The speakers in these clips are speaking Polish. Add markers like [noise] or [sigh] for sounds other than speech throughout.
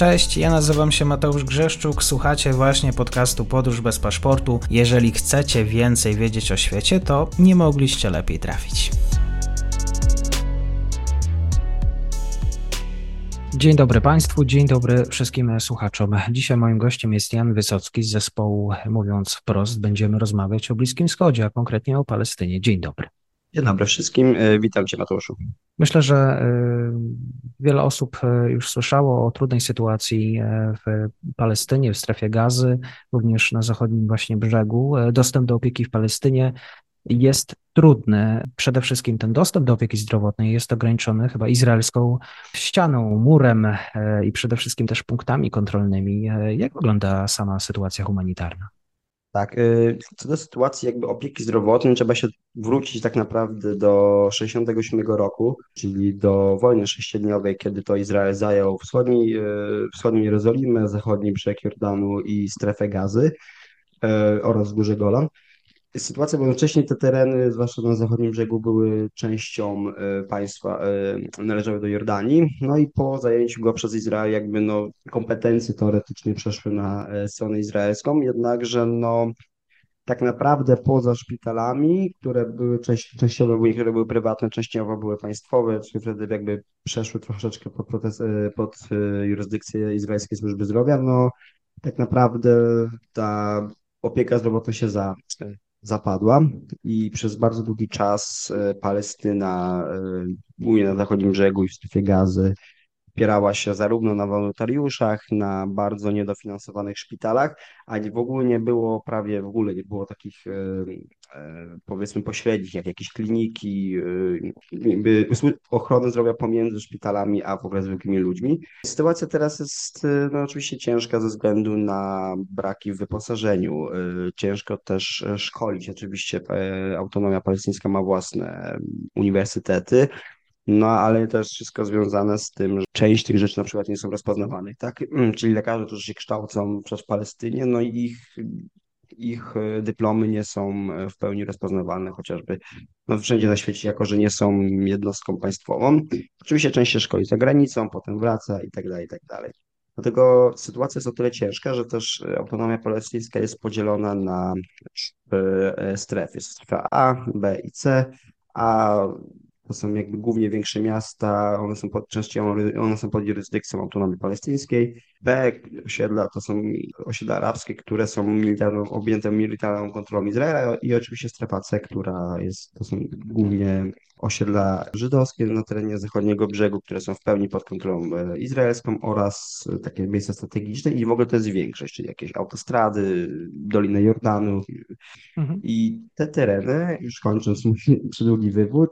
Cześć, ja nazywam się Mateusz Grzeszczuk, słuchacie właśnie podcastu Podróż bez paszportu. Jeżeli chcecie więcej wiedzieć o świecie, to nie mogliście lepiej trafić. Dzień dobry Państwu, dzień dobry wszystkim słuchaczom. Dzisiaj moim gościem jest Jan Wysocki z zespołu Mówiąc Wprost. Będziemy rozmawiać o Bliskim Wschodzie, a konkretnie o Palestynie. Dzień dobry. Dzień dobry wszystkim, e, witam Cię Mateuszu. Myślę, że e, wiele osób e, już słyszało o trudnej sytuacji w Palestynie, w strefie gazy, również na zachodnim właśnie brzegu. Dostęp do opieki w Palestynie jest trudny. Przede wszystkim ten dostęp do opieki zdrowotnej jest ograniczony chyba izraelską ścianą, murem i przede wszystkim też punktami kontrolnymi. Jak wygląda sama sytuacja humanitarna? Tak, y, co do sytuacji jakby opieki zdrowotnej, trzeba się wrócić tak naprawdę do 67 roku, czyli do wojny sześciodniowej, kiedy to Izrael zajął wschodni, y, wschodnią Jerozolimę, zachodni brzeg Jordanu i strefę gazy y, oraz Górze Golan. Sytuacja, bo wcześniej te tereny, zwłaszcza na zachodnim brzegu, były częścią e, państwa, e, należały do Jordanii. No i po zajęciu go przez Izrael, jakby no, kompetencje teoretycznie przeszły na e, stronę izraelską, jednakże no, tak naprawdę poza szpitalami, które były częściowo, niektóre były prywatne, częściowo były państwowe, czyli wtedy jakby przeszły troszeczkę pod, protest, pod jurysdykcję Izraelskiej Służby Zdrowia, no tak naprawdę ta opieka zdrowotna się za, zapadła i przez bardzo długi czas e, Palestyna, e, głównie na zachodnim brzegu i w strefie gazy, opierała się zarówno na wolontariuszach, na bardzo niedofinansowanych szpitalach, a w ogóle nie było prawie w ogóle nie było takich e, e, powiedzmy pośrednich, jak jakieś kliniki, e, ochrony zdrowia pomiędzy szpitalami a w ogóle zwykłymi ludźmi. Sytuacja teraz jest no, oczywiście ciężka ze względu na braki w wyposażeniu. Ciężko też szkolić. Oczywiście autonomia palestyńska ma własne uniwersytety, no, ale też wszystko związane z tym, że część tych rzeczy na przykład nie są rozpoznawanych, tak? Mm, czyli lekarze, którzy się kształcą przez Palestynie, no i ich, ich e, dyplomy nie są e, w pełni rozpoznawalne, chociażby no, wszędzie na świecie, jako że nie są jednostką państwową. Oczywiście część się szkoli za granicą, potem wraca i tak dalej, i tak dalej. Dlatego sytuacja jest o tyle ciężka, że też autonomia palestyńska jest podzielona na e, strefy. Strefa A, B i C, a to są jakby głównie większe miasta, one są pod częścią, one są pod jurysdykcją autonomii palestyńskiej. B osiedla to są osiedla arabskie, które są militarną, objęte militarną kontrolą Izraela i oczywiście strefa C, która jest, to są głównie osiedla żydowskie na terenie zachodniego brzegu, które są w pełni pod kontrolą e, izraelską oraz takie miejsca strategiczne i w ogóle to jest większość, czyli jakieś autostrady, Dolinę Jordanu mhm. i te tereny, już kończąc mój [laughs] przydługi wywód,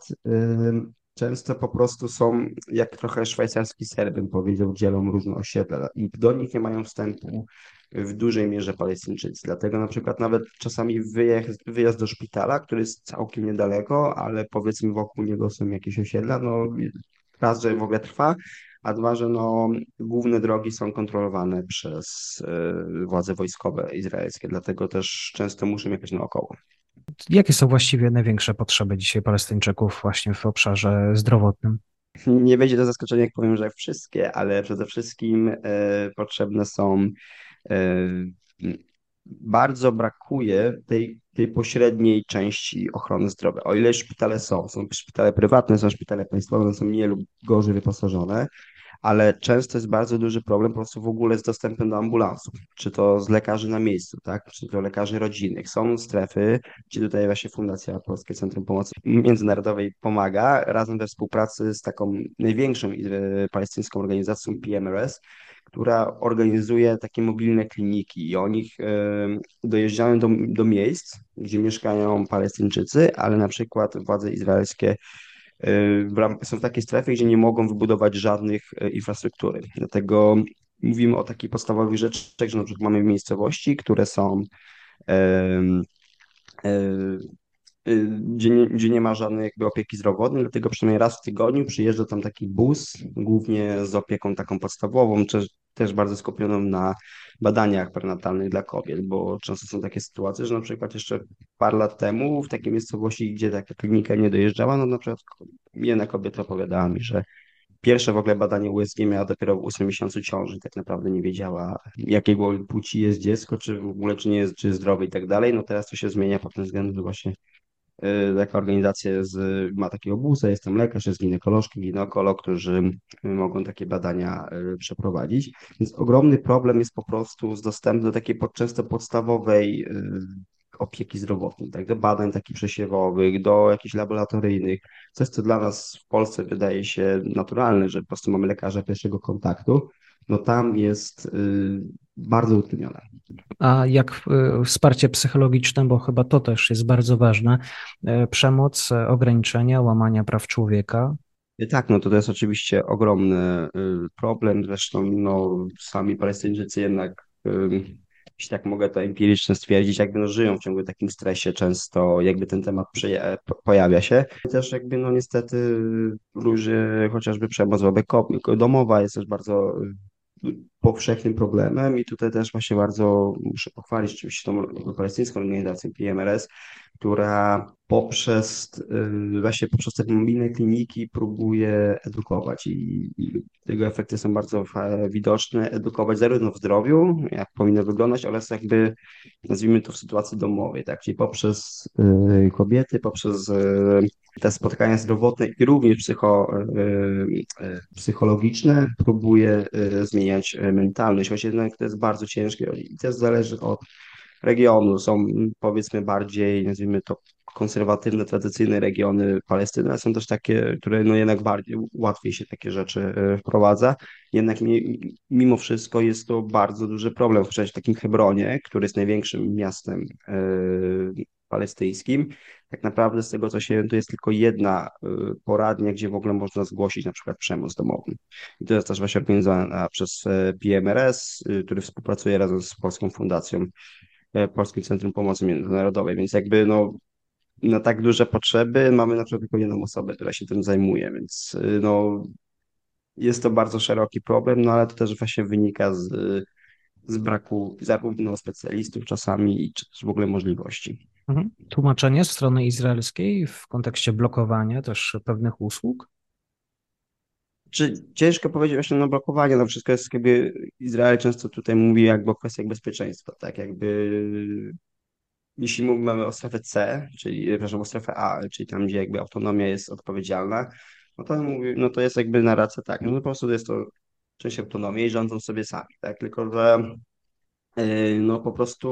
często po prostu są jak trochę szwajcarski ser, bym powiedział, dzielą różne osiedla i do nich nie mają wstępu w dużej mierze Palestyńczycy. Dlatego na przykład nawet czasami wyjazd, wyjazd do szpitala, który jest całkiem niedaleko, ale powiedzmy wokół niego są jakieś osiedla, no raz, że w ogóle trwa, a dwa, że no, główne drogi są kontrolowane przez y, władze wojskowe izraelskie, dlatego też często muszą jechać naokoło. Jakie są właściwie największe potrzeby dzisiaj Palestyńczyków właśnie w obszarze zdrowotnym? Nie będzie to zaskoczenie, jak powiem, że wszystkie, ale przede wszystkim y, potrzebne są bardzo brakuje tej, tej pośredniej części ochrony zdrowia. O ile szpitale są, są szpitale prywatne, są szpitale państwowe, są mniej lub gorzej wyposażone, ale często jest bardzo duży problem po prostu w ogóle z dostępem do ambulansów, czy to z lekarzy na miejscu, tak, czy to lekarzy rodzinnych. Są strefy, gdzie tutaj właśnie Fundacja Polskie Centrum Pomocy Międzynarodowej pomaga, razem we współpracy z taką największą e, palestyńską organizacją PMRS, która organizuje takie mobilne kliniki i oni dojeżdżają do, do miejsc, gdzie mieszkają Palestyńczycy, ale na przykład władze izraelskie są w takiej strefie, gdzie nie mogą wybudować żadnych e, infrastruktury. Dlatego mówimy o takich podstawowych rzeczach, że na przykład mamy miejscowości, które są e, gdzie nie, gdzie nie ma żadnej jakby opieki zdrowotnej, dlatego przynajmniej raz w tygodniu przyjeżdża tam taki bus, głównie z opieką taką podstawową, też, też bardzo skupioną na badaniach prenatalnych dla kobiet, bo często są takie sytuacje, że na przykład jeszcze parę lat temu w takiej miejscowości, gdzie taka klinika nie dojeżdżała, no na przykład jedna kobieta opowiadała mi, że pierwsze w ogóle badanie USG miała dopiero w 8 miesiącu ciąży, tak naprawdę nie wiedziała jakiego płci jest dziecko, czy w ogóle czy nie jest, czy jest zdrowe i tak dalej. No teraz to się zmienia pod tym względem, że właśnie taka organizacja z, ma takiego busa, jest tam lekarz, jest ginekolożki, ginekolog, którzy mogą takie badania y, przeprowadzić. Więc ogromny problem jest po prostu z dostępem do takiej często podstawowej y, opieki zdrowotnej, tak, do badań takich przesiewowych, do jakichś laboratoryjnych, coś co dla nas w Polsce wydaje się naturalne, że po prostu mamy lekarza pierwszego kontaktu, no tam jest y, bardzo utrudnione. A jak y, wsparcie psychologiczne, bo chyba to też jest bardzo ważne, y, przemoc, ograniczenia, łamania praw człowieka, tak, no to, to jest oczywiście ogromny problem. Zresztą no, sami Palestyńczycy jednak jeśli tak mogę to empirycznie stwierdzić, jakby no żyją w ciągu takim stresie często, jakby ten temat pojawia się. Też jakby no niestety róży chociażby przemoc wobec domowa jest też bardzo powszechnym problemem i tutaj też właśnie bardzo muszę pochwalić oczywiście tą palestyńską organizację PMRS, która poprzez y, właśnie poprzez te mobilne kliniki próbuje edukować i, i tego efekty są bardzo widoczne, edukować zarówno w zdrowiu, jak powinno wyglądać, oraz jakby nazwijmy to w sytuacji domowej, tak, czyli poprzez y, kobiety, poprzez y, te spotkania zdrowotne i również psycho, psychologiczne próbuje zmieniać mentalność, choć jednak to jest bardzo ciężkie i też zależy od regionu. Są powiedzmy bardziej, nazwijmy to konserwatywne, tradycyjne regiony Palestyny, ale są też takie, które no jednak bardziej, łatwiej się takie rzeczy e, wprowadza. Jednak mimo wszystko jest to bardzo duży problem, w takim Hebronie, który jest największym miastem e, palestyńskim. Tak naprawdę z tego, co się tu jest tylko jedna e, poradnia, gdzie w ogóle można zgłosić na przykład przemoc domową. I to jest też właśnie organizowana przez PMRS, który współpracuje razem z Polską Fundacją Polskim Centrum Pomocy Międzynarodowej, więc jakby no na tak duże potrzeby mamy na przykład tylko jedną osobę, która się tym zajmuje, więc y, no jest to bardzo szeroki problem, no ale to też właśnie wynika z, z braku zarówno specjalistów czasami, czy też w ogóle możliwości. Mhm. Tłumaczenie strony izraelskiej w kontekście blokowania też pewnych usług? Czy ciężko powiedzieć właśnie na blokowanie, no wszystko jest jakby, Izrael często tutaj mówi jakby o kwestiach bezpieczeństwa, tak jakby jeśli mówimy o strefę C, czyli, przepraszam, o strefę A, czyli tam, gdzie jakby autonomia jest odpowiedzialna, no to mówi, no to jest jakby narracja tak, no po prostu jest to część autonomii i rządzą sobie sami, tak, tylko że y, no po prostu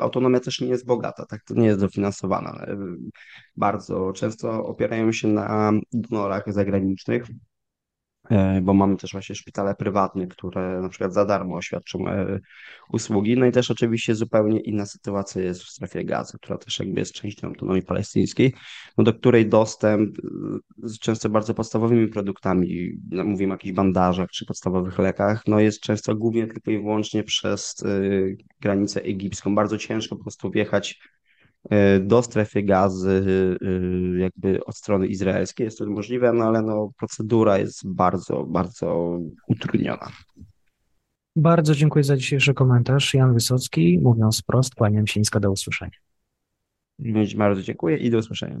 autonomia też nie jest bogata, tak, to nie jest dofinansowana. Bardzo często opierają się na donorach zagranicznych, bo mamy też właśnie szpitale prywatne, które na przykład za darmo świadczą e, usługi. No i też oczywiście zupełnie inna sytuacja jest w strefie gazy, która też jakby jest częścią autonomii palestyńskiej, no do której dostęp e, z często bardzo podstawowymi produktami, no mówimy o jakichś bandażach czy podstawowych lekach, no jest często głównie tylko i wyłącznie przez granicę egipską. Bardzo ciężko po prostu wjechać E, do strefy gazy e, jakby od strony izraelskiej. Jest to możliwe, no ale no, procedura jest bardzo, bardzo utrudniona. Bardzo dziękuję za dzisiejszy komentarz. Jan Wysocki, mówiąc wprost, kłaniam się nisko do usłyszenia. Bardzo dziękuję i do usłyszenia.